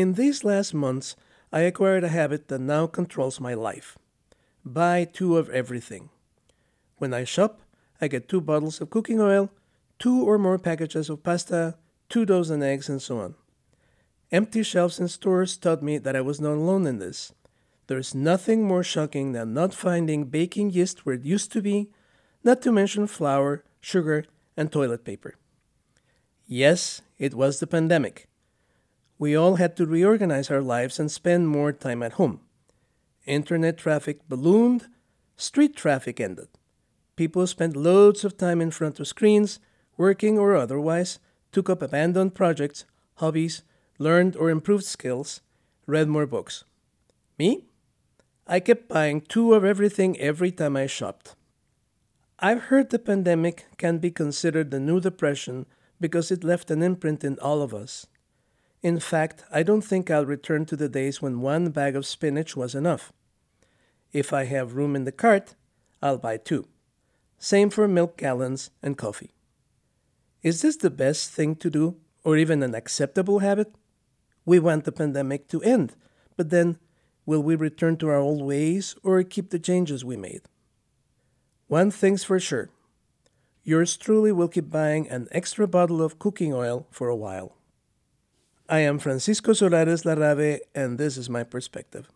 In these last months, I acquired a habit that now controls my life buy two of everything. When I shop, I get two bottles of cooking oil, two or more packages of pasta, two dozen eggs, and so on. Empty shelves in stores taught me that I was not alone in this. There is nothing more shocking than not finding baking yeast where it used to be, not to mention flour, sugar, and toilet paper. Yes, it was the pandemic. We all had to reorganize our lives and spend more time at home. Internet traffic ballooned, street traffic ended. People spent loads of time in front of screens, working or otherwise, took up abandoned projects, hobbies, learned or improved skills, read more books. Me? I kept buying two of everything every time I shopped. I've heard the pandemic can be considered the new depression because it left an imprint in all of us. In fact, I don't think I'll return to the days when one bag of spinach was enough. If I have room in the cart, I'll buy two. Same for milk gallons and coffee. Is this the best thing to do, or even an acceptable habit? We want the pandemic to end, but then Will we return to our old ways or keep the changes we made? One thing's for sure yours truly will keep buying an extra bottle of cooking oil for a while. I am Francisco Solares Larrave, and this is my perspective.